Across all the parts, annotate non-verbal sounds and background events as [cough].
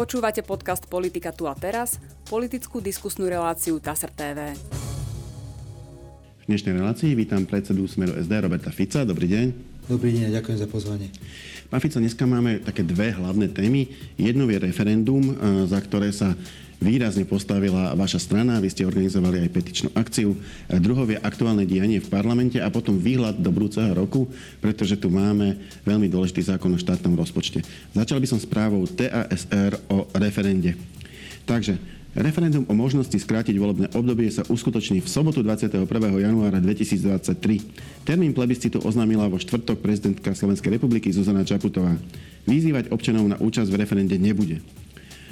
Počúvate podcast Politika tu a teraz, politickú diskusnú reláciu TASR TV. V dnešnej relácii vítam predsedu Smeru SD Roberta Fica. Dobrý deň. Dobrý deň a ďakujem za pozvanie. Pán Fico, dneska máme také dve hlavné témy. Jednou je referendum, e, za ktoré sa výrazne postavila vaša strana, vy ste organizovali aj petičnú akciu. Druhou je aktuálne dianie v parlamente a potom výhľad do budúceho roku, pretože tu máme veľmi dôležitý zákon o štátnom rozpočte. Začal by som správou TASR o referende. Takže Referendum o možnosti skrátiť volebné obdobie sa uskutoční v sobotu 21. januára 2023. Termín plebiscitu oznámila vo štvrtok prezidentka Slovenskej republiky Zuzana Čaputová. Vyzývať občanov na účasť v referende nebude.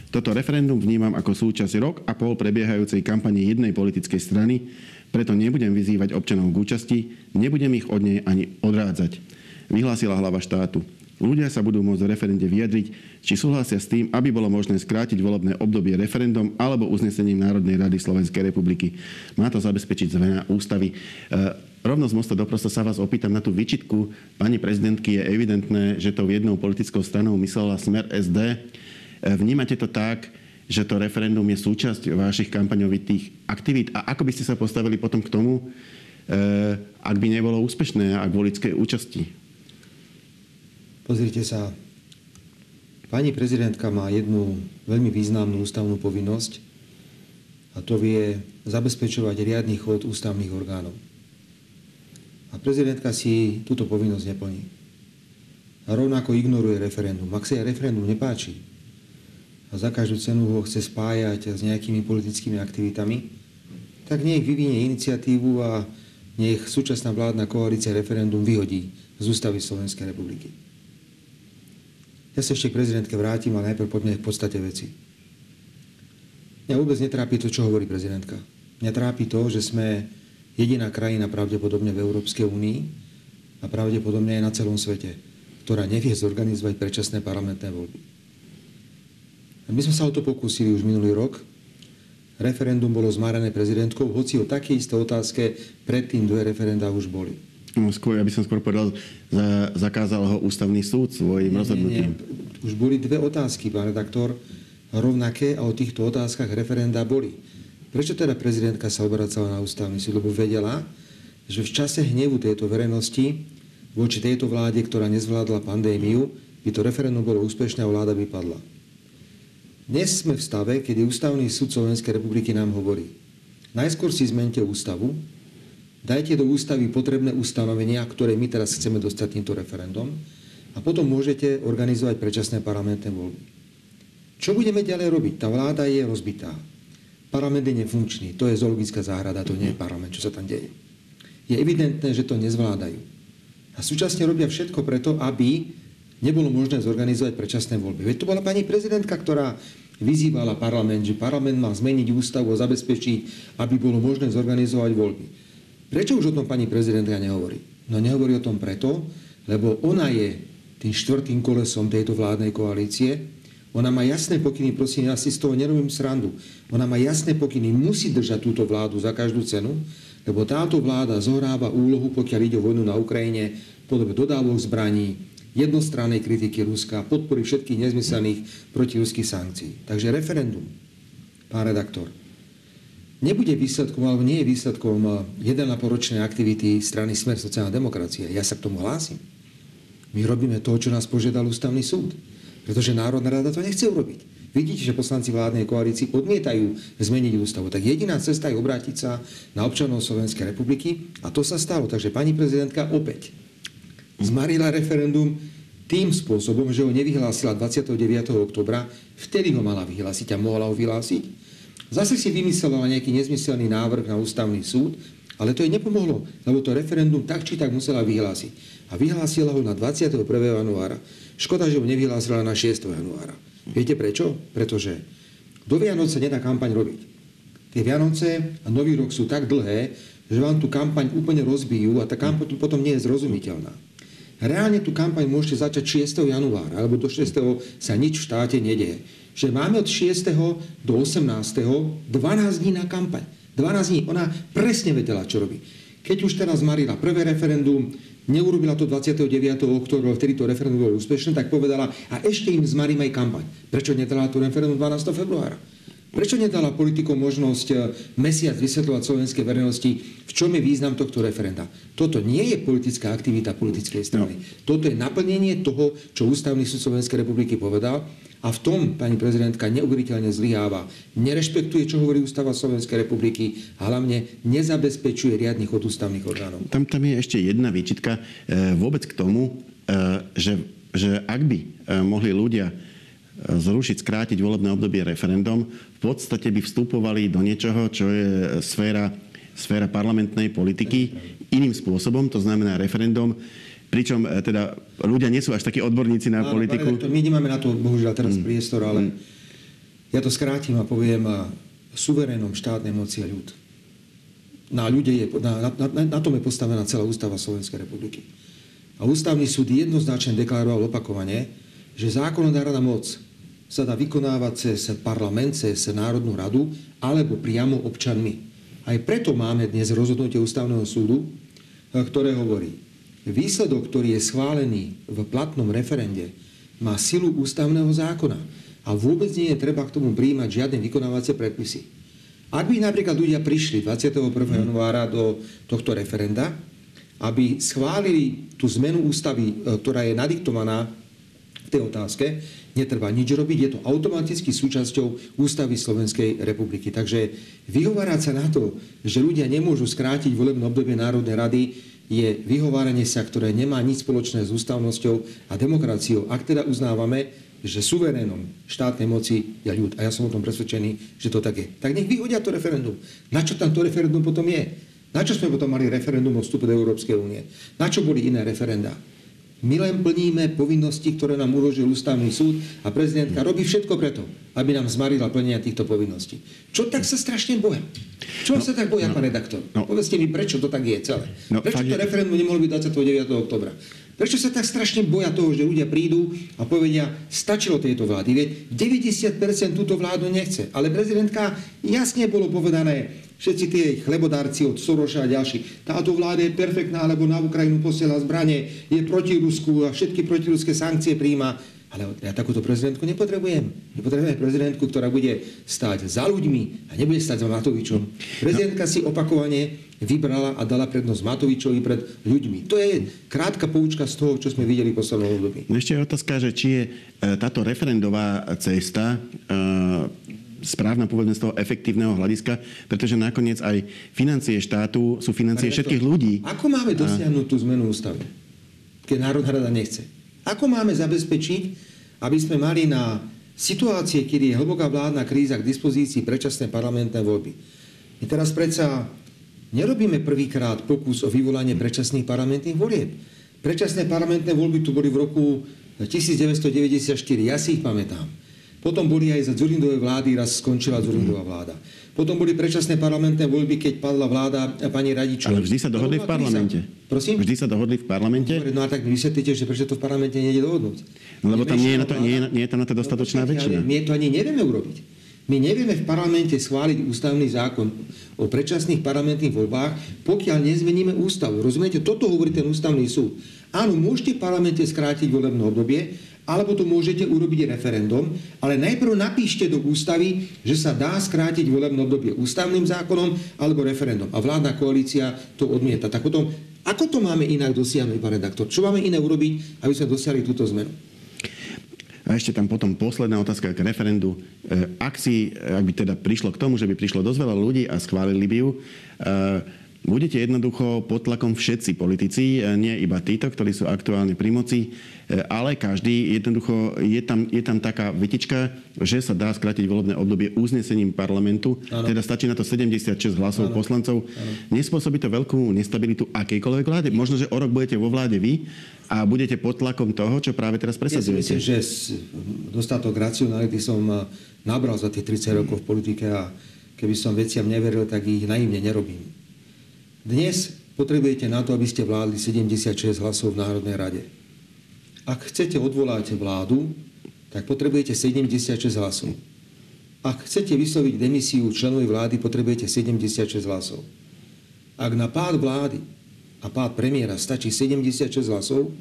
Toto referendum vnímam ako súčasť rok a pol prebiehajúcej kampane jednej politickej strany, preto nebudem vyzývať občanov k účasti, nebudem ich od nej ani odrádzať. Vyhlásila hlava štátu. Ľudia sa budú môcť v referende vyjadriť, či súhlasia s tým, aby bolo možné skrátiť volebné obdobie referendum alebo uznesením Národnej rady Slovenskej republiky. Má to zabezpečiť zmena ústavy. E, rovno z mosta do prosta sa vás opýtam na tú vyčitku. Pani prezidentky je evidentné, že tou jednou politickou stranou myslela smer SD. E, vnímate to tak, že to referendum je súčasť vašich kampaňovitých aktivít? A ako by ste sa postavili potom k tomu, e, ak by nebolo úspešné, ak volickej účasti? Pozrite sa, pani prezidentka má jednu veľmi významnú ústavnú povinnosť a to vie zabezpečovať riadny chod ústavných orgánov. A prezidentka si túto povinnosť neplní. A rovnako ignoruje referendum. Ak sa jej referendum nepáči, a za každú cenu ho chce spájať s nejakými politickými aktivitami, tak nech vyvinie iniciatívu a nech súčasná vládna koalícia referendum vyhodí z ústavy Slovenskej republiky. Ja sa ešte k prezidentke vrátim, ale najprv poďme k podstate veci. Mňa vôbec netrápi to, čo hovorí prezidentka. Mňa trápi to, že sme jediná krajina pravdepodobne v Európskej únii a pravdepodobne aj na celom svete, ktorá nevie zorganizovať predčasné parlamentné voľby. My sme sa o to pokúsili už minulý rok. Referendum bolo zmárané prezidentkou, hoci o také isté otázke predtým dve referenda už boli. Skôr, ja by som skôr povedal, za, zakázal ho ústavný súd svojim nie, rozhodnutím. Nie, nie. Už boli dve otázky, pán redaktor, rovnaké a o týchto otázkach referenda boli. Prečo teda prezidentka sa obracala na ústavný súd? Lebo vedela, že v čase hnevu tejto verejnosti voči tejto vláde, ktorá nezvládla pandémiu, by to referendum bolo úspešné a vláda by padla. Dnes sme v stave, kedy Ústavný súd Slovenskej republiky nám hovorí, najskôr si zmente ústavu, dajte do ústavy potrebné ustanovenia, ktoré my teraz chceme dostať týmto referendum a potom môžete organizovať predčasné parlamentné voľby. Čo budeme ďalej robiť? Tá vláda je rozbitá. Parlament je nefunkčný. To je zoologická záhrada, to nie je parlament, čo sa tam deje. Je evidentné, že to nezvládajú. A súčasne robia všetko preto, aby nebolo možné zorganizovať predčasné voľby. Veď to bola pani prezidentka, ktorá vyzývala parlament, že parlament má zmeniť ústavu a zabezpečiť, aby bolo možné zorganizovať voľby. Prečo už o tom pani prezidentka nehovorí? No nehovorí o tom preto, lebo ona je tým štvrtým kolesom tejto vládnej koalície. Ona má jasné pokyny, prosím, ja si z toho nerobím srandu. Ona má jasné pokyny, musí držať túto vládu za každú cenu, lebo táto vláda zohráva úlohu, pokiaľ ide o vojnu na Ukrajine, podobe dodávok zbraní, jednostrannej kritiky Ruska, podpory všetkých nezmyselných protiruských sankcií. Takže referendum, pán redaktor, nebude výsledkom, alebo nie je výsledkom 1,5 ročnej aktivity strany Smer sociálna demokracia. Ja sa k tomu hlásim. My robíme to, čo nás požiadal ústavný súd. Pretože Národná rada to nechce urobiť. Vidíte, že poslanci vládnej koalícii odmietajú zmeniť ústavu. Tak jediná cesta je obrátiť sa na občanov Slovenskej republiky a to sa stalo. Takže pani prezidentka opäť zmarila referendum tým spôsobom, že ho nevyhlásila 29. oktobra, vtedy ho mala vyhlásiť a mohla ho vyhlásiť. Zase si vymyslela nejaký nezmyselný návrh na ústavný súd, ale to jej nepomohlo, lebo to referendum tak či tak musela vyhlásiť. A vyhlásila ho na 21. januára. Škoda, že ho nevyhlásila na 6. januára. Viete prečo? Pretože do Vianoce nedá kampaň robiť. Tie Vianoce a Nový rok sú tak dlhé, že vám tú kampaň úplne rozbijú a tá kampaň potom nie je zrozumiteľná. Reálne tú kampaň môžete začať 6. januára, alebo do 6. sa nič v štáte nedieje. Že máme od 6. do 18. 12 dní na kampaň. 12 dní. Ona presne vedela, čo robí. Keď už teraz marila prvé referendum, neurobila to 29. oktobra, vtedy to referendum bolo úspešné, tak povedala, a ešte im zmarím aj kampaň. Prečo nedala to referendum 12. februára? Prečo nedala politikom možnosť e, mesiac vysvetľovať slovenskej verejnosti, v čom je význam tohto referenda? Toto nie je politická aktivita politickej strany. No. Toto je naplnenie toho, čo Ústavný súd Slovenskej republiky povedal. A v tom pani prezidentka neuveriteľne zlyháva. Nerešpektuje, čo hovorí Ústava Slovenskej republiky a hlavne nezabezpečuje riadnych od ústavných orgánov. Tam, tam je ešte jedna výčitka e, vôbec k tomu, e, že, že ak by e, mohli ľudia zrušiť, skrátiť volebné obdobie referendum, v podstate by vstupovali do niečoho, čo je sféra, sféra parlamentnej politiky iným spôsobom, to znamená referendum, pričom e, teda ľudia nie sú až takí odborníci na Áno, politiku. Redaktor, my nemáme na to bohužiaľ teraz mm. priestor, ale mm. ja to skrátim a poviem suverénom štátnej moci a ľud. Na, ľude je, na, na, na, na tom je postavená celá ústava Slovenskej republiky. A ústavný súd jednoznačne deklaroval opakovane, že zákonodárna moc sa dá vykonávať cez parlament, cez Národnú radu alebo priamo občanmi. Aj preto máme dnes rozhodnutie Ústavného súdu, eh, ktoré hovorí, výsledok, ktorý je schválený v platnom referende, má silu ústavného zákona a vôbec nie je treba k tomu príjmať žiadne vykonávacie predpisy. Ak by napríklad ľudia prišli 21. januára do tohto referenda, aby schválili tú zmenu ústavy, eh, ktorá je nadiktovaná v tej otázke, netreba nič robiť, je to automaticky súčasťou Ústavy Slovenskej republiky. Takže vyhovárať sa na to, že ľudia nemôžu skrátiť volebné obdobie Národnej rady, je vyhováranie sa, ktoré nemá nič spoločné s ústavnosťou a demokraciou. Ak teda uznávame, že suverénom štátnej moci je ľud, a ja som o tom presvedčený, že to tak je, tak nech vyhodia to referendum. Na čo tam to referendum potom je? Na čo sme potom mali referendum o vstupe do Európskej únie? Na čo boli iné referenda? My len plníme povinnosti, ktoré nám uložil ústavný súd a prezidentka robí všetko preto, aby nám zmarila plnenia týchto povinností. Čo tak sa strašne boja? Čo no, sa tak boja, no, pán redaktor? No, Povedzte mi, prečo to tak je celé. No, prečo to je... referendum nemohlo byť 29. oktobra? Prečo sa tak strašne boja toho, že ľudia prídu a povedia, stačilo tejto vlády? Veď 90% túto vládu nechce. Ale prezidentka jasne bolo povedané, Všetci tie chlebodárci od Soroša a ďalší. Táto vláda je perfektná, lebo na Ukrajinu posiela zbranie, je proti Rusku a všetky protiruské sankcie príjma. Ale ja takúto prezidentku nepotrebujem. Nepotrebujem prezidentku, ktorá bude stáť za ľuďmi a nebude stáť za Matovičom. Prezidentka si opakovane vybrala a dala prednosť Matovičovi pred ľuďmi. To je krátka poučka z toho, čo sme videli v poslednom období. Ešte je otázka, že či je e, táto referendová cesta e, správna povedzme z toho efektívneho hľadiska, pretože nakoniec aj financie štátu sú financie všetkých ľudí. Ako máme dosiahnuť tú zmenu ústavy, keď Národná rada nechce? Ako máme zabezpečiť, aby sme mali na situácie, kedy je hlboká vládna kríza k dispozícii predčasné parlamentné voľby? My teraz predsa nerobíme prvýkrát pokus o vyvolanie predčasných parlamentných volieb. Predčasné parlamentné voľby tu boli v roku 1994, ja si ich pamätám. Potom boli aj za Dzurindovej vlády, raz skončila Dzurindová vláda. Potom boli predčasné parlamentné voľby, keď padla vláda pani Radičová. Ale vždy sa dohodli v parlamente. Prosím? Vždy sa dohodli v parlamente. No a tak vysvetlíte, že prečo to v parlamente nejde dohodnúť. No, lebo tam nie je, na to, nie, je, nie je tam na to dostatočná no, väčšina. My to ani nevieme urobiť. My nevieme v parlamente schváliť ústavný zákon o predčasných parlamentných voľbách, pokiaľ nezmeníme ústavu. Rozumiete? Toto hovorí ten ústavný súd. Áno, môžete v parlamente skrátiť volebné obdobie, alebo to môžete urobiť referendum, ale najprv napíšte do ústavy, že sa dá skrátiť volebné obdobie ústavným zákonom alebo referendum. A vládna koalícia to odmieta. Tak potom, ako to máme inak dosiahnuť, pán redaktor? Čo máme iné urobiť, aby sme dosiahli túto zmenu? A ešte tam potom posledná otázka k referendu. E, ak, si, ak by teda prišlo k tomu, že by prišlo dosť veľa ľudí a schválili by ju, e, budete jednoducho pod tlakom všetci politici, e, nie iba títo, ktorí sú aktuálne pri moci, e, ale každý jednoducho, je tam, je tam taká vytička, že sa dá skrátiť volebné obdobie uznesením parlamentu, ano. teda stačí na to 76 hlasov ano. poslancov. Ano. Nespôsobí to veľkú nestabilitu akejkoľvek vláde. Možno, že o rok budete vo vláde vy a budete pod tlakom toho, čo práve teraz presadzujete. Ja si myslím, že dostatok racionality som e, nabral za tých 30 rokov v politike a keby som veciam neveril, tak ich naivne nerobím. Dnes potrebujete na to, aby ste vládli 76 hlasov v Národnej rade. Ak chcete odvolať vládu, tak potrebujete 76 hlasov. Ak chcete vysloviť demisiu členovi vlády, potrebujete 76 hlasov. Ak na pád vlády a pád premiéra stačí 76 hlasov,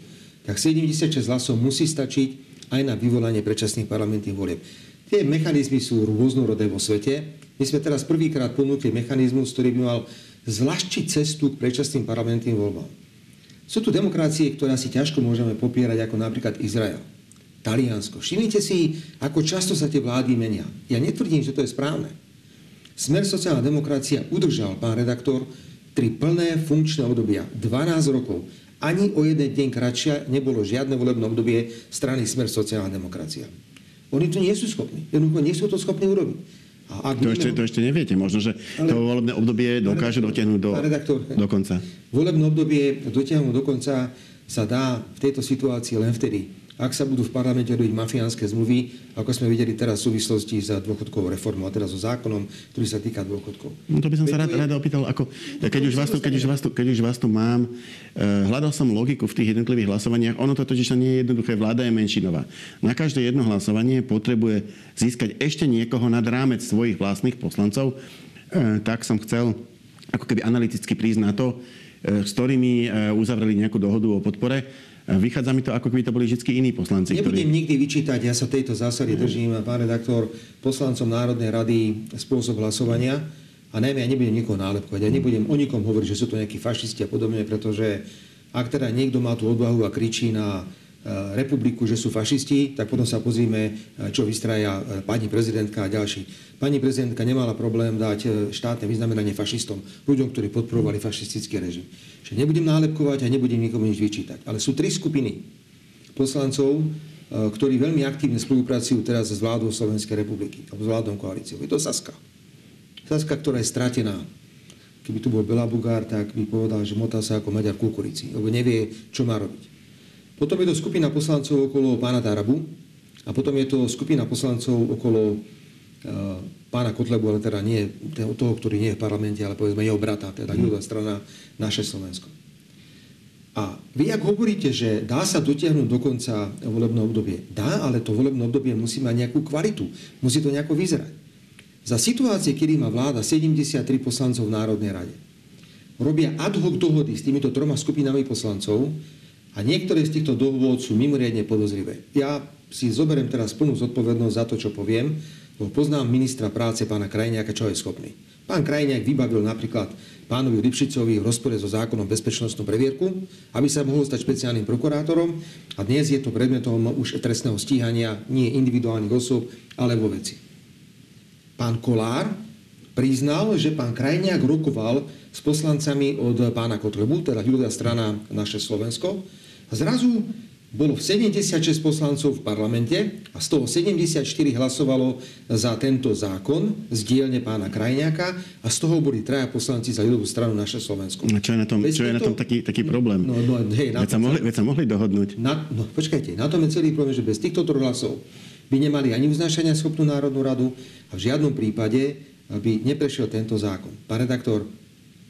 tak 76 hlasov musí stačiť aj na vyvolanie predčasných parlamentných volieb. Tie mechanizmy sú rôznorodé vo svete. My sme teraz prvýkrát ponúkli mechanizmus, ktorý by mal zľahčiť cestu k predčasným parlamentným voľbám. Sú tu demokracie, ktoré si ťažko môžeme popierať, ako napríklad Izrael, Taliansko. Všimnite si, ako často sa tie vlády menia. Ja netvrdím, že to je správne. Smer sociálna demokracia udržal, pán redaktor, tri plné funkčné obdobia, 12 rokov. Ani o jeden deň kratšia nebolo žiadne volebné obdobie strany Smer sociálna demokracia. Oni to nie sú schopní. Jednoducho nie sú to schopní urobiť. A ak to, ešte, to ešte neviete. Možno, že ale, to volebné obdobie dokáže dotiahnuť do, redaktor, do konca. Volebné obdobie dotiahnuť do konca sa dá v tejto situácii len vtedy, ak sa budú v parlamente robiť mafiánske zmluvy, ako sme videli teraz v súvislosti s dôchodkovou reformou a teraz so zákonom, ktorý sa týka dôchodkov. No to by som Veď sa rád, je... rád opýtal, ako, keď, už vás tu, keď, už vás tu, keď už vás tu mám, eh, hľadal som logiku v tých jednotlivých hlasovaniach, ono to totiž nie je jednoduché, vláda je menšinová. Na každé jedno hlasovanie potrebuje získať ešte niekoho nad rámec svojich vlastných poslancov, eh, tak som chcel ako keby analyticky prísť na to, eh, s ktorými uzavreli nejakú dohodu o podpore Vychádza mi to, ako keby to boli vždy iní poslanci. Nebudem ktorí... nikdy vyčítať, ja sa tejto zásady držím, pán redaktor, poslancom Národnej rady spôsob hlasovania. A najmä ja nebudem nikoho nálepkovať. Ja nebudem o nikom hovoriť, že sú to nejakí fašisti a podobne, pretože ak teda niekto má tú odvahu a kričí na republiku, že sú fašisti, tak potom sa pozrime, eh, čo vystraja eh, pani prezidentka a ďalší. Pani prezidentka nemala problém dať štátne vyznamenanie fašistom, ľuďom, ktorí podporovali fašistický režim. Čiže nebudem nálepkovať a nebudem nikomu nič vyčítať. Ale sú tri skupiny poslancov, ktorí veľmi aktívne spolupracujú teraz s vládou Slovenskej republiky, alebo s vládou koalíciou. Je to Saska. Saska, ktorá je stratená. Keby tu bol Bela Bugár, tak by povedal, že motá sa ako Maďar kukurici, lebo nevie, čo má robiť. Potom je to skupina poslancov okolo pána Tarabu a potom je to skupina poslancov okolo uh, pána Kotlebu, ale teda nie toho, ktorý nie je v parlamente, ale povedzme jeho brata, teda ľudová strana Naše Slovensko. A vy, ak hovoríte, že dá sa dotiahnuť do konca volebné obdobie, dá, ale to volebné obdobie musí mať nejakú kvalitu, musí to nejako vyzerať. Za situácie, kedy má vláda 73 poslancov v Národnej rade, robia ad hoc dohody s týmito troma skupinami poslancov, a niektoré z týchto dohôd sú mimoriadne podozrivé. Ja si zoberiem teraz plnú zodpovednosť za to, čo poviem, lebo poznám ministra práce pána Krajniaka, čo je schopný. Pán Krajniak vybavil napríklad pánovi Lipšicovi v rozpore so zákonom bezpečnostnú previerku, aby sa mohol stať špeciálnym prokurátorom a dnes je to predmetom už trestného stíhania nie individuálnych osôb, ale vo veci. Pán Kolár priznal, že pán Krajniak rokoval s poslancami od pána Kotlebu, teda ľudia strana Naše Slovensko, a zrazu bolo 76 poslancov v parlamente a z toho 74 hlasovalo za tento zákon z dielne pána Krajňáka a z toho boli traja poslanci za ľudovú stranu naše Slovensko. No čo je na tom, čo je na tom taký, taký problém? No, no, hej, veď, sa mohli, veď sa mohli dohodnúť. Na, no, počkajte, na tom je celý problém, že bez týchto troch hlasov by nemali ani uznášania schopnú Národnú radu a v žiadnom prípade by neprešiel tento zákon. Pán redaktor,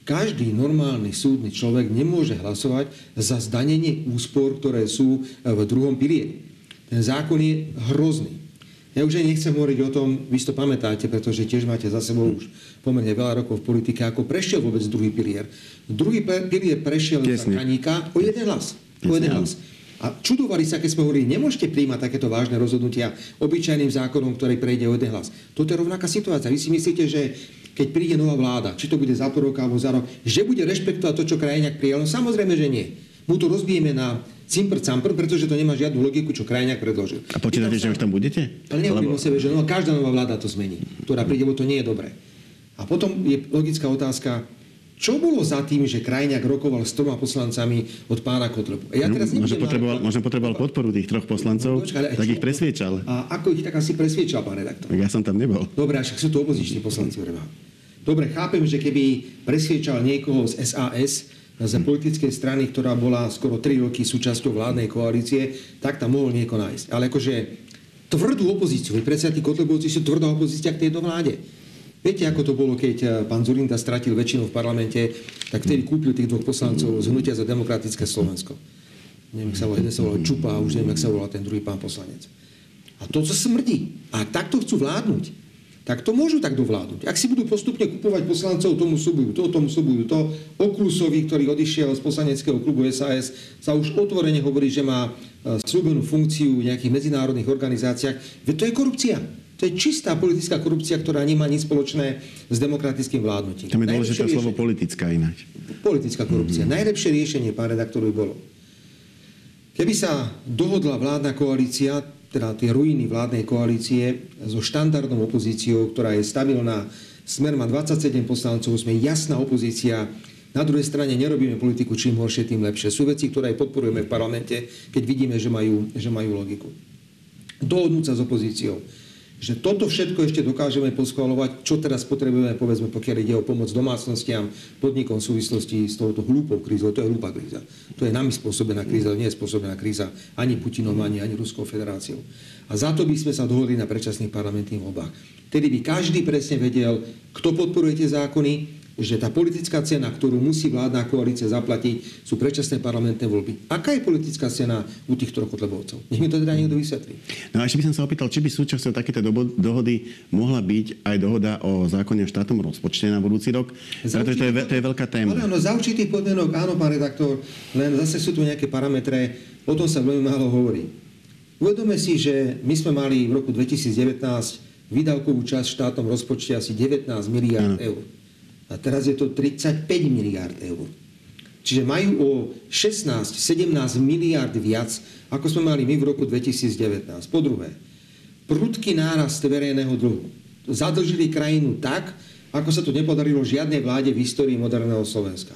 každý normálny súdny človek nemôže hlasovať za zdanenie úspor, ktoré sú v druhom pilieri. Ten zákon je hrozný. Ja už aj nechcem hovoriť o tom, vy to pamätáte, pretože tiež máte za sebou už pomerne veľa rokov v politike, ako prešiel vôbec druhý pilier. Druhý pilier prešiel Tesne. za Kaníka o jeden hlas. O jeden hlas. A čudovali sa, keď sme hovorili, nemôžete príjmať takéto vážne rozhodnutia obyčajným zákonom, ktorý prejde o jeden hlas. Toto je rovnaká situácia. Vy si myslíte, že keď príde nová vláda, či to bude za pol roka alebo za rok, že bude rešpektovať to, čo krajňák prijal? No samozrejme, že nie. Mu to rozbijeme na cimpr campr, pretože to nemá žiadnu logiku, čo krajňák predložil. A počítate, že už tam budete? Ale nehovorím Lebo... o sebe, že no, každá nová vláda to zmení, ktorá príde, bo to nie je dobré. A potom je logická otázka, čo bolo za tým, že Krajňák rokoval s troma poslancami od pána Kotlebu? Ja teraz no, možno, potreboval, možno potreboval podporu tých troch poslancov, no, počkaj, tak ich presviečal. A ako ich tak asi presviečal, pán redaktor? Ja som tam nebol. Dobre, však sú to opoziční poslanci, Dobre, chápem, že keby presviečal niekoho z SAS, z politickej strany, ktorá bola skoro 3 roky súčasťou vládnej koalície, tak tam mohol nieko nájsť. Ale akože tvrdú opozíciu, veď predsa tí Kotlebovci sú tvrdá opozícia k tejto vláde. Viete, ako to bolo, keď eh, pán Zurinda stratil väčšinu v parlamente, tak vtedy kúpil tých dvoch poslancov z Hnutia za demokratické Slovensko. Neviem, sa volal, jeden sa volal Čupa a už neviem, ak sa volal ten druhý pán poslanec. A to, co smrdí. A takto chcú vládnuť tak to môžu tak dovládnuť. Ak si budú postupne kupovať poslancov, tomu súbujú to, tomu súbujú to. Oklusovi, ktorý odišiel z poslaneckého klubu SAS, sa už otvorene hovorí, že má e, slúbenú funkciu v nejakých medzinárodných organizáciách. Veď to je korupcia. To je čistá politická korupcia, ktorá nemá nič spoločné s demokratickým vládnutím. Tam je dôležité slovo politická ináč. Politická korupcia. Mm-hmm. Najlepšie riešenie, pán redaktor, by bolo. Keby sa dohodla vládna koalícia, teda tie ruiny vládnej koalície so štandardnou opozíciou, ktorá je stabilná. Smer má 27 poslancov, sme jasná opozícia. Na druhej strane nerobíme politiku čím horšie, tým lepšie. Sú veci, ktoré podporujeme v parlamente, keď vidíme, že majú, že majú logiku. Dohodnúť sa s opozíciou že toto všetko ešte dokážeme poschvalovať, čo teraz potrebujeme, povedzme, pokiaľ ide o pomoc domácnostiam, podnikom v súvislosti s touto hlúpou krízou. To je hlúpa kríza. To je nami spôsobená kríza, nie je spôsobená kríza ani Putinom, ani, ani Ruskou federáciou. A za to by sme sa dohodli na predčasných parlamentných voľbách. Tedy by každý presne vedel, kto podporuje tie zákony, že tá politická cena, ktorú musí vládna koalícia zaplatiť, sú predčasné parlamentné voľby. Aká je politická cena u tých troch kotlebovcov? Nech mi to teda niekto vysvetlí. No a ešte by som sa opýtal, či by súčasťou takéto dohody mohla byť aj dohoda o zákone o štátnom rozpočte na budúci rok, za pretože to je, to je veľká téma. Ale no, za určitých podmienok, áno, pán redaktor, len zase sú tu nejaké parametre, o tom sa veľmi málo hovorí. Uvedome si, že my sme mali v roku 2019 výdavkovú časť v štátnom rozpočte asi 19 miliard eur. A teraz je to 35 miliard eur. Čiže majú o 16-17 miliard viac, ako sme mali my v roku 2019. Po druhé, prudký nárast verejného dlhu. Zadlžili krajinu tak, ako sa to nepodarilo žiadnej vláde v histórii moderného Slovenska.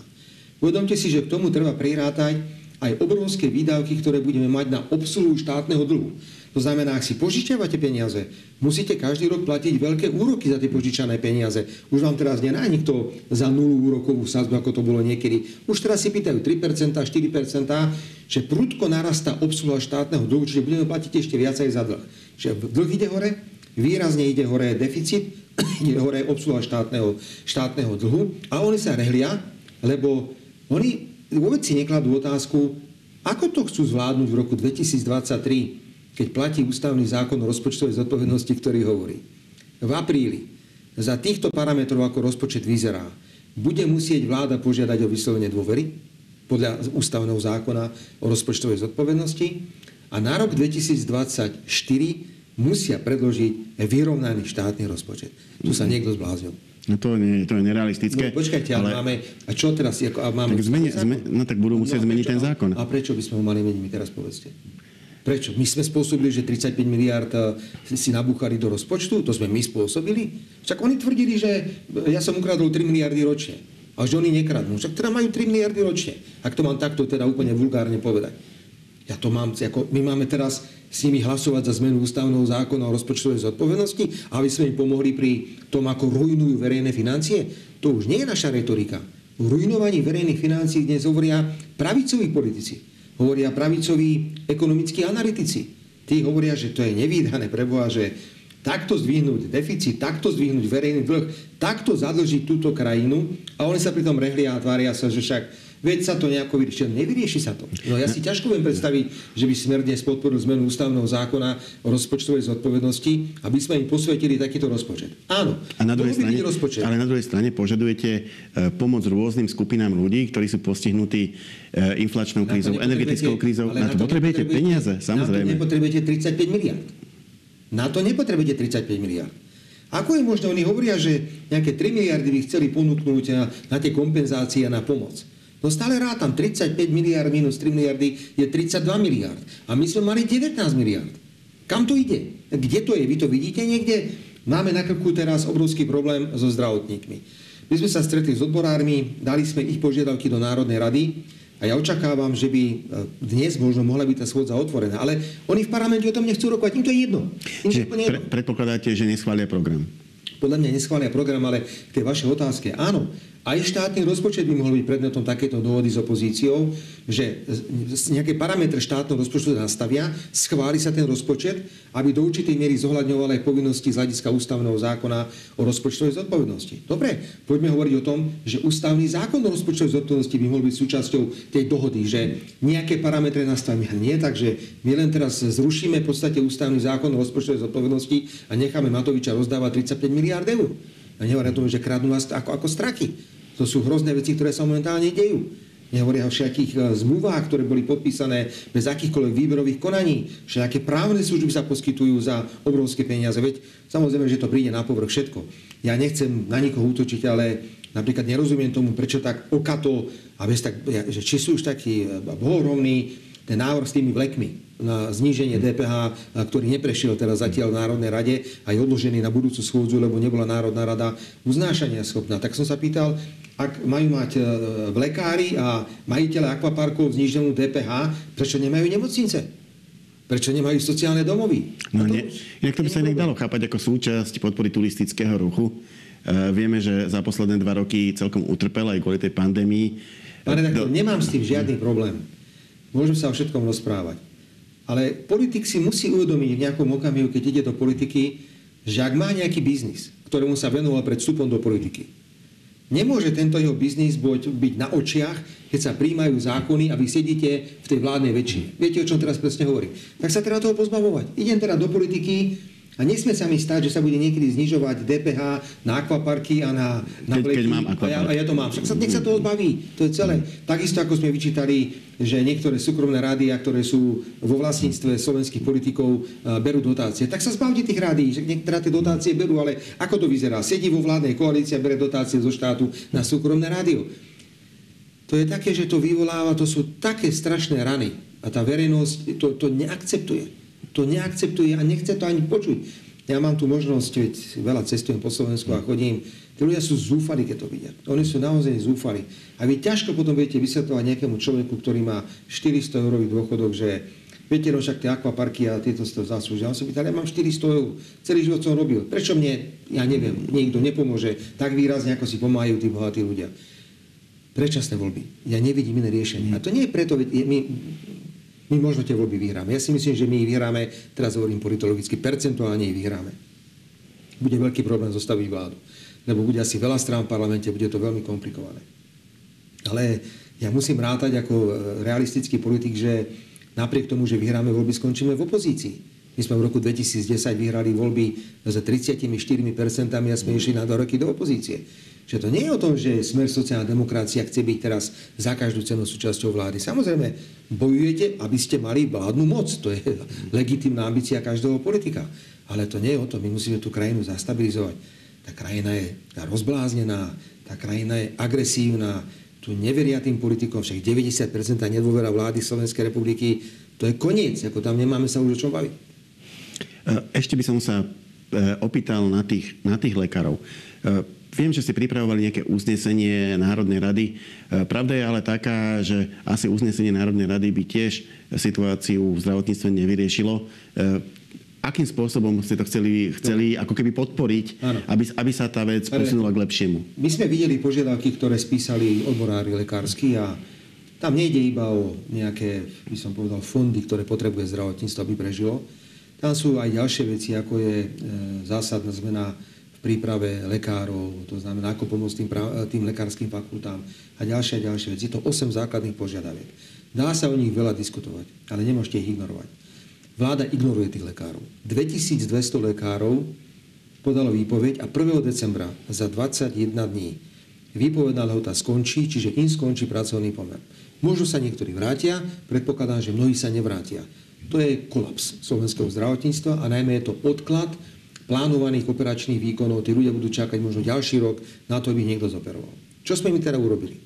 Uvedomte si, že k tomu treba prirátať aj obrovské výdavky, ktoré budeme mať na obsluhu štátneho dlhu. To znamená, ak si požičiavate peniaze, musíte každý rok platiť veľké úroky za tie požičané peniaze. Už vám teraz nená nikto za nulú úrokovú sázbu, ako to bolo niekedy. Už teraz si pýtajú 3%, 4%, že prudko narastá obsluha štátneho dlhu, čiže budeme platiť ešte viacej za dlh. Čiže dlh ide hore, výrazne ide hore deficit, [clears throat] ide hore obsluha štátneho, štátneho dlhu a oni sa rehlia, lebo oni vôbec si nekladú otázku, ako to chcú zvládnuť v roku 2023 keď platí ústavný zákon o rozpočtovej zodpovednosti, ktorý hovorí, v apríli za týchto parametrov, ako rozpočet vyzerá, bude musieť vláda požiadať o vyslovenie dôvery podľa ústavného zákona o rozpočtovej zodpovednosti a na rok 2024 musia predložiť vyrovnaný štátny rozpočet. Tu sa niekto zbláznil. No to, nie, to je nerealistické. No počkajte, ale, ale máme... A čo teraz? Ako, a máme tak zmeni, zme, no tak budú musieť no, zmeniť ten zákon. A prečo by sme ho mali meniť, mi teraz povedzte? Prečo? My sme spôsobili, že 35 miliard eh, si nabúchali do rozpočtu? To sme my spôsobili? Však oni tvrdili, že ja som ukradol 3 miliardy ročne. A že oni nekradnú. Však teda majú 3 miliardy ročne. Ak to mám takto teda úplne vulgárne povedať. Ja to mám, ako my máme teraz s nimi hlasovať za zmenu ústavného zákona o rozpočtovej zodpovednosti, aby sme im pomohli pri tom, ako rujnujú verejné financie. To už nie je naša retorika. V rujnovaní verejných financií dnes hovoria pravicoví politici hovoria pravicoví ekonomickí analytici. Tí hovoria, že to je nevýdané pre Boha, že takto zdvihnúť deficit, takto zdvihnúť verejný dlh, takto zadlžiť túto krajinu a oni sa pritom rehlia a tvária sa, že však Veď sa to nejako vyrieši. Nevyrieši sa to. No ja si ťažko viem predstaviť, že by Smer dnes podporil zmenu ústavného zákona o rozpočtovej zodpovednosti, aby sme im posvetili takýto rozpočet. Áno, a na druhej strane, rozpočet. Ale na druhej strane požadujete e, pomoc rôznym skupinám ľudí, ktorí sú postihnutí e, inflačnou krízou, energetickou krízou. Na to, na to potrebujete peniaze, samozrejme. Na to nepotrebujete 35 miliard. Na to nepotrebujete 35 miliard. Ako je možné, oni hovoria, že nejaké 3 miliardy by chceli ponúknúť na, na tie kompenzácie a na pomoc. No stále rátam, 35 miliard minus 3 miliardy je 32 miliard. A my sme mali 19 miliard. Kam to ide? Kde to je? Vy to vidíte niekde? Máme na krku teraz obrovský problém so zdravotníkmi. My sme sa stretli s odborármi, dali sme ich požiadavky do Národnej rady a ja očakávam, že by e, dnes možno mohla byť tá schôdza otvorená. Ale oni v parlamente o tom nechcú rokovať, im to je jedno. Im to je jedno. Pre, predpokladáte, že neschvália program? podľa mňa neschvália program, ale k tej vašej otázke, áno, Aj štátny rozpočet by mohol byť predmetom takéto dohody s opozíciou, že nejaké parametre štátneho rozpočtu nastavia, schváli sa ten rozpočet, aby do určitej miery zohľadňoval aj povinnosti z hľadiska ústavného zákona o rozpočtovej zodpovednosti. Dobre, poďme hovoriť o tom, že ústavný zákon o rozpočtovej zodpovednosti by mohol byť súčasťou tej dohody, že nejaké parametre nastavíme. Nie, takže my len teraz zrušíme v podstate ústavný zákon o rozpočtovej zodpovednosti a necháme Matoviča rozdávať 35 miliard eur. A nehovoria tomu, že kradnú nás ako, ako straky. To sú hrozné veci, ktoré sa momentálne dejú. Nehovoria o všetkých e, zmluvách, ktoré boli podpísané bez akýchkoľvek výberových konaní. Všetké právne služby sa poskytujú za obrovské peniaze. Veď samozrejme, že to príde na povrch všetko. Ja nechcem na nikoho útočiť, ale napríklad nerozumiem tomu, prečo tak okato a bez tak, že či sú už takí e, bohorovní, ten návrh s tými vlekmi na zníženie DPH, ktorý neprešiel teraz zatiaľ v Národnej rade a je odložený na budúcu schôdzu, lebo nebola Národná rada uznášania schopná. Tak som sa pýtal, ak majú mať e, v lekári a majiteľe akvaparkov zníženú DPH, prečo nemajú nemocnice? Prečo nemajú sociálne domovy? No, to, nie, inak to by sa inak dalo chápať ako súčasť podpory turistického ruchu. E, vieme, že za posledné dva roky celkom utrpel aj kvôli tej pandémii. Pán redaktor, Do... nemám s tým žiadny problém. Môžem sa o všetkom rozprávať. Ale politik si musí uvedomiť v nejakom okamihu, keď ide do politiky, že ak má nejaký biznis, ktorému sa venoval pred vstupom do politiky, nemôže tento jeho biznis byť na očiach, keď sa príjmajú zákony a vy sedíte v tej vládnej väčšine. Viete, o čom teraz presne hovorím? Tak sa treba toho pozbavovať. Idem teda do politiky, a nesmie sa mi stať, že sa bude niekedy znižovať DPH na akvaparky a na, na keď, keď mám a, ja, a ja to mám. Však sa, nech sa to odbaví. To je celé. Takisto ako sme vyčítali, že niektoré súkromné rádia, ktoré sú vo vlastníctve slovenských politikov, berú dotácie. Tak sa zbavte tých rádií, že niektoré tie dotácie berú, ale ako to vyzerá? Sedí vo vládnej koalícii a bere dotácie zo štátu na súkromné rádio. To je také, že to vyvoláva, to sú také strašné rany. A tá verejnosť to, to neakceptuje to neakceptuje a nechce to ani počuť. Ja mám tu možnosť, veď veľa cestujem po Slovensku a chodím, tí ľudia sú zúfali, keď to vidia. Oni sú naozaj zúfali. A vy ťažko potom viete vysvetľovať nejakému človeku, ktorý má 400 eurový dôchodok, že viete, no však tie akvaparky a tieto to zaslúžia. On sa pýtal, ja mám 400 eur, celý život som robil. Prečo mne, ja neviem, niekto nepomôže tak výrazne, ako si pomáhajú tí bohatí ľudia? Predčasné voľby. Ja nevidím iné riešenie. A to nie je preto, my my možno tie voľby vyhráme. Ja si myslím, že my ich vyhráme, teraz hovorím politologicky, percentuálne ich vyhráme. Bude veľký problém zostaviť vládu. Lebo bude asi veľa strán v parlamente, bude to veľmi komplikované. Ale ja musím rátať ako e, realistický politik, že napriek tomu, že vyhráme voľby, skončíme v opozícii. My sme v roku 2010 vyhrali voľby s 34% a sme išli na dva roky do opozície. Že to nie je o tom, že smer sociálna demokracia chce byť teraz za každú cenu súčasťou vlády. Samozrejme, bojujete, aby ste mali vládnu moc. To je [laughs] legitimná ambícia každého politika. Ale to nie je o tom. My musíme tú krajinu zastabilizovať. Tá krajina je rozbláznená, tá krajina je agresívna, tu neveria tým politikom, však 90% nedôvera vlády Slovenskej republiky, to je koniec, ako tam nemáme sa už o čom baviť. Ešte by som sa e, opýtal na tých, na tých lekárov. Viem, že ste pripravovali nejaké uznesenie Národnej rady. E, pravda je ale taká, že asi uznesenie Národnej rady by tiež situáciu v zdravotníctve nevyriešilo. E, akým spôsobom ste to chceli, chceli ako keby podporiť, aby, aby sa tá vec posunula k lepšiemu? My sme videli požiadavky, ktoré spísali odborári lekársky a tam nejde iba o nejaké, by som povedal, fondy, ktoré potrebuje zdravotníctvo, aby prežilo. Tam sú aj ďalšie veci, ako je e, zásadná zmena príprave lekárov, to znamená, ako pomôcť tým, tým lekárským fakultám a ďalšie a ďalšie veci. Je to 8 základných požiadaviek. Dá sa o nich veľa diskutovať, ale nemôžete ich ignorovať. Vláda ignoruje tých lekárov. 2200 lekárov podalo výpoveď a 1. decembra za 21 dní výpovedná lehota skončí, čiže im skončí pracovný pomer. Možno sa niektorí vrátia, predpokladám, že mnohí sa nevrátia. To je kolaps slovenského zdravotníctva a najmä je to odklad plánovaných operačných výkonov, tí ľudia budú čakať možno ďalší rok na to, aby ich niekto zoperoval. Čo sme my teda urobili?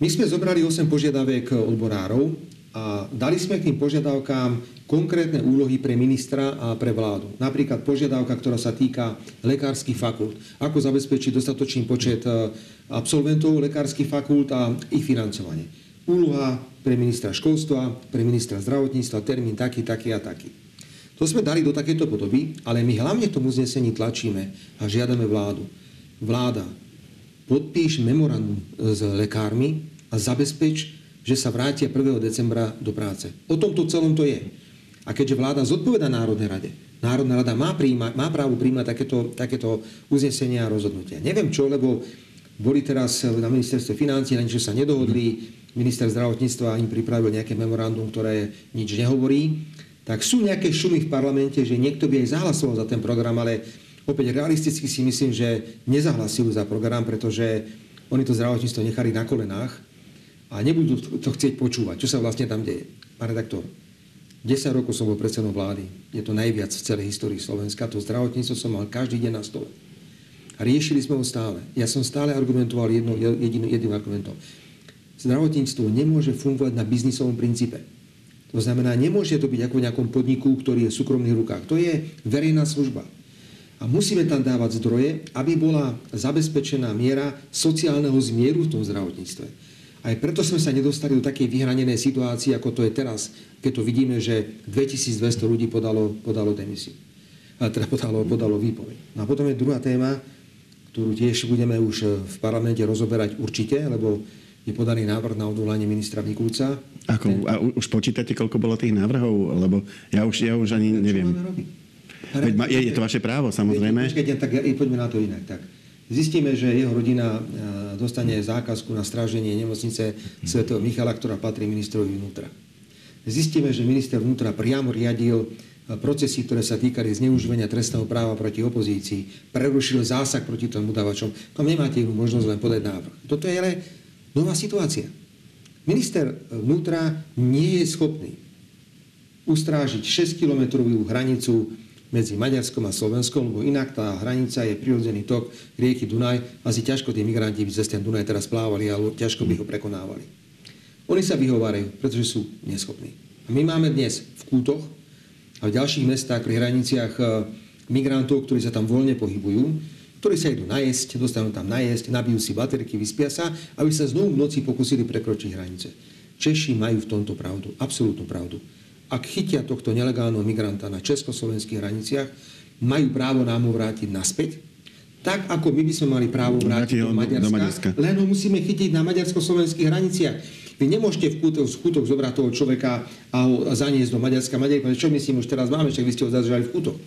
My sme zobrali 8 požiadaviek odborárov a dali sme k tým požiadavkám konkrétne úlohy pre ministra a pre vládu. Napríklad požiadavka, ktorá sa týka lekárskych fakult. Ako zabezpečiť dostatočný počet e, absolventov lekárskych fakult a ich financovanie. Úloha pre ministra školstva, pre ministra zdravotníctva, termín taký, taký a taký. To sme dali do takéto podoby, ale my hlavne v tom uznesení tlačíme a žiadame vládu. Vláda, podpíš memorandum s lekármi a zabezpeč, že sa vrátia 1. decembra do práce. O tomto celom to je. A keďže vláda zodpoveda Národnej rade, Národná rada má, príjma, má právo príjmať takéto, takéto uznesenia a rozhodnutia. Neviem čo, lebo boli teraz na ministerstve financí, na niečo sa nedohodli, minister zdravotníctva im pripravil nejaké memorandum, ktoré nič nehovorí. Tak sú nejaké šumy v parlamente, že niekto by aj zahlasoval za ten program, ale opäť realisticky si myslím, že nezahlasujú za program, pretože oni to zdravotníctvo nechali na kolenách a nebudú to chcieť počúvať, čo sa vlastne tam deje. Pán redaktor, 10 rokov som bol predsedom vlády. Je to najviac v celej histórii Slovenska. To zdravotníctvo som mal každý deň na stole. A riešili sme ho stále. Ja som stále argumentoval jedno, jediným, jedným argumentom. Zdravotníctvo nemôže fungovať na biznisovom princípe. To znamená, nemôže to byť ako v nejakom podniku, ktorý je v súkromných rukách. To je verejná služba. A musíme tam dávať zdroje, aby bola zabezpečená miera sociálneho zmieru v tom zdravotníctve. Aj preto sme sa nedostali do takej vyhranenej situácie, ako to je teraz, keď to vidíme, že 2200 ľudí podalo, podalo demisiu. Teda podalo, podalo výpoveď. No a potom je druhá téma, ktorú tiež budeme už v parlamente rozoberať určite, lebo je podaný návrh na odvolanie ministra Mikulca. Ako, a už počítate, koľko bolo tých návrhov? Lebo ja už, ja už ani neviem. Veď ma, je, je to vaše právo, samozrejme. Počkajte, tak poďme na to inak. Tak Zistíme, že jeho rodina e, dostane zákazku na stráženie nemocnice Sv. Michala, ktorá patrí ministrovi vnútra. Zistíme, že minister vnútra priamo riadil e, procesy, ktoré sa týkali zneužívania trestného práva proti opozícii, prerušil zásah proti tomu udavačom. Tam nemáte inú možnosť len podať návrh. Toto je ale nová situácia. Minister vnútra nie je schopný ustrážiť 6-kilometrovú hranicu medzi Maďarskom a Slovenskom, lebo inak tá hranica je prirodzený tok rieky Dunaj. Asi ťažko tí migranti by cez ten Dunaj teraz plávali, alebo ťažko by ho prekonávali. Oni sa vyhovárajú, pretože sú neschopní. A my máme dnes v Kútoch a v ďalších mestách pri hraniciach e, migrantov, ktorí sa tam voľne pohybujú, ktorí sa idú najesť, dostanú tam najesť, nabijú si baterky, vyspia sa, aby sa znovu v noci pokusili prekročiť hranice. Češi majú v tomto pravdu, absolútnu pravdu ak chytia tohto nelegálneho migranta na československých hraniciach, majú právo nám ho vrátiť naspäť, tak ako my by sme mali právo vrátiť do Maďarska, do Maďarska, len ho musíme chytiť na maďarsko-slovenských hraniciach. Vy nemôžete v kútoch, v kútoch zobrať toho človeka a ho zaniesť do Maďarska. Maďari čo my si už teraz máme, však vy ste ho zadržali v kútoch.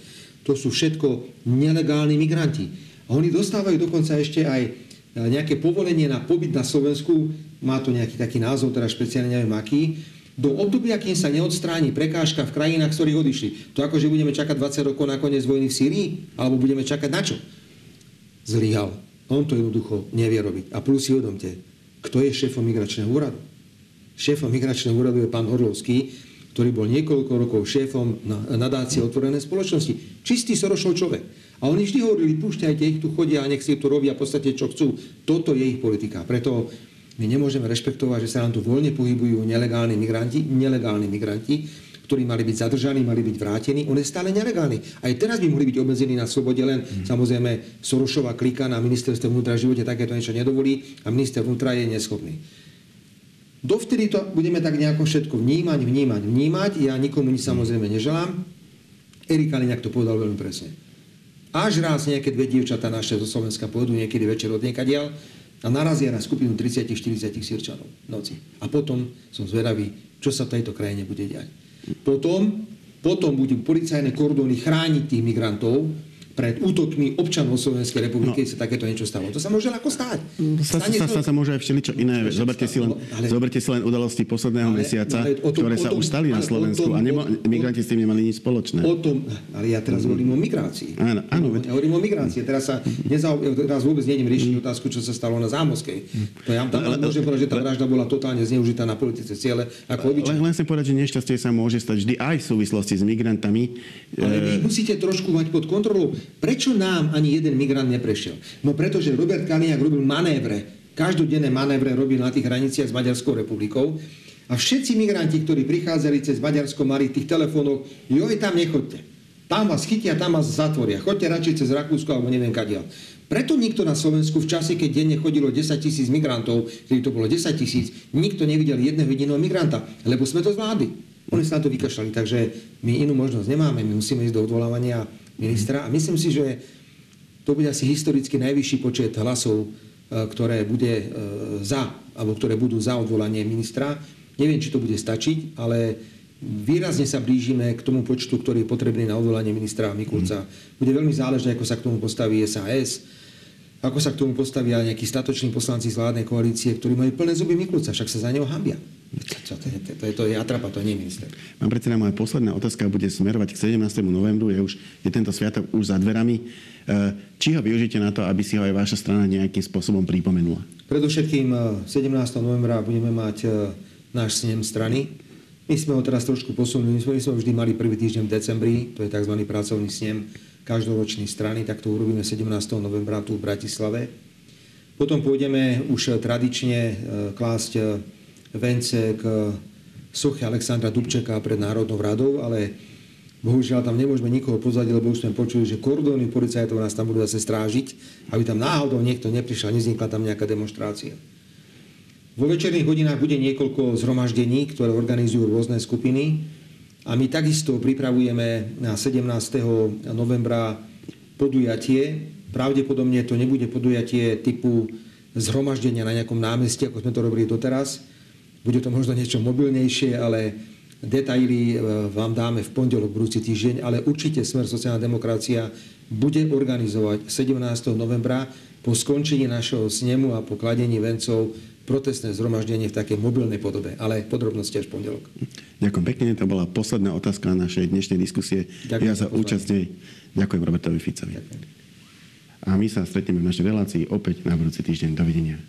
To sú všetko nelegálni migranti. A oni dostávajú dokonca ešte aj e, nejaké povolenie na pobyt na Slovensku, má to nejaký taký názov, teda špeciálne neviem aký, do obdobia, kým sa neodstráni prekážka v krajinách, z ktorých odišli. To ako, že budeme čakať 20 rokov na koniec vojny v Sýrii? Alebo budeme čakať na čo? Zlyhal. On to jednoducho nevie robiť. A plus si uvedomte, kto je šéfom migračného úradu? Šéfom migračného úradu je pán Orlovský, ktorý bol niekoľko rokov šéfom nadácie otvorenej spoločnosti. Čistý Sorošov človek. A oni vždy hovorili, púšťajte ich, tu chodia a nech si to robia v podstate, čo chcú. Toto je ich politika. Preto my nemôžeme rešpektovať, že sa nám tu voľne pohybujú nelegálni migranti, nelegálni migranti, ktorí mali byť zadržaní, mali byť vrátení. On je stále nelegálny. Aj teraz by mohli byť obmedzení na slobode, len mm. samozrejme Sorošová klika na ministerstve vnútra v živote takéto niečo nedovolí a minister vnútra je neschopný. Dovtedy to budeme tak nejako všetko vnímať, vnímať, vnímať. Ja nikomu nič samozrejme neželám. Erika Liňak to povedal veľmi presne. Až raz nejaké dve dievčatá naše zo Slovenska pôjdu niekedy večer od niekadiaľ a narazia na skupinu 30-40 sírčanov v noci. A potom som zvedavý, čo sa v tejto krajine bude diať. Potom, potom budú policajné kordóny chrániť tých migrantov, pred útokmi občanov Slovenskej republiky, no. sa takéto niečo stalo. To sa môže ľahko stáť. Sa, sa, sa, sa môže aj všeličo iné. Zoberte si, len, ale, zoberte si len udalosti posledného ale, mesiaca, ale tom, ktoré sa tom, už stali na Slovensku tom, a nemo, migranti s tým nemali nič spoločné. O tom, ale ja teraz hovorím o migrácii. Áno, áno. Ja hovorím o migrácii. Teraz, sa, nezau, teraz vôbec nejdem riešiť otázku, čo sa stalo na Zámoskej. To ja tam ale, môžem povedať, že tá vražda bola totálne zneužitá na politické ciele. Ako len, len chcem povedať, že nešťastie sa môže stať vždy aj v súvislosti s migrantami. Ale vy e- musíte trošku mať pod kontrolou. Prečo nám ani jeden migrant neprešiel. No pretože Robert Kaliňák robil manévre, každodenné manévre robil na tých hraniciach s Maďarskou republikou a všetci migranti, ktorí prichádzali cez Maďarsko, mali tých telefónov, joj, tam nechoďte. Tam vás chytia, tam vás zatvoria. Choďte radšej cez Rakúsko alebo neviem kadiaľ. Preto nikto na Slovensku v čase, keď denne chodilo 10 tisíc migrantov, keď to bolo 10 tisíc, nikto nevidel jedného jediného migranta, lebo sme to zvládli. Oni sa na to vykašľali, takže my inú možnosť nemáme, my musíme ísť do odvolávania ministra a myslím si, že to bude asi historicky najvyšší počet hlasov ktoré bude za, alebo ktoré budú za odvolanie ministra. Neviem, či to bude stačiť, ale výrazne sa blížime k tomu počtu, ktorý je potrebný na odvolanie ministra Mikulca. Bude veľmi záležné, ako sa k tomu postaví SAS, ako sa k tomu postavia nejakí statoční poslanci z vládnej koalície, ktorí majú plné zuby Mikulca, však sa za neho hambia. Čo, to, je, to, je, to je atrapa, to nie je minister. Pán predseda, moja posledná otázka bude smerovať k 17. novembru, je, už, je tento sviatok už za dverami. E, či ho využite na to, aby si ho aj vaša strana nejakým spôsobom pripomenula? Predovšetkým 17. E, novembra budeme mať e, náš snem strany. My sme ho teraz trošku posunuli, my sme, my sme vždy mali prvý týždeň v decembri, to je tzv. pracovný snem každoročný strany, tak to urobíme 17. novembra tu v Bratislave. Potom pôjdeme už tradične klásť vence k Alexandra Dubčeka pred Národnou radou, ale bohužiaľ tam nemôžeme nikoho pozvať, lebo už sme počuli, že kordóny policajtov nás tam budú zase strážiť, aby tam náhodou niekto neprišiel, neznikla tam nejaká demonstrácia. Vo večerných hodinách bude niekoľko zhromaždení, ktoré organizujú rôzne skupiny a my takisto pripravujeme na 17. novembra podujatie. Pravdepodobne to nebude podujatie typu zhromaždenia na nejakom námestí, ako sme to robili doteraz, bude to možno niečo mobilnejšie, ale detaily e, vám dáme v pondelok budúci týždeň, ale určite Smer sociálna demokracia bude organizovať 17. novembra po skončení našeho snemu a po kladení vencov protestné zhromaždenie v takej mobilnej podobe, ale podrobnosti až v pondelok. Ďakujem pekne, to bola posledná otázka našej dnešnej diskusie. Ďakujem ja za účasť ďakujem Robertovi Ficovi. Ďakujem. A my sa stretneme v našej relácii opäť na budúci týždeň. Dovidenia.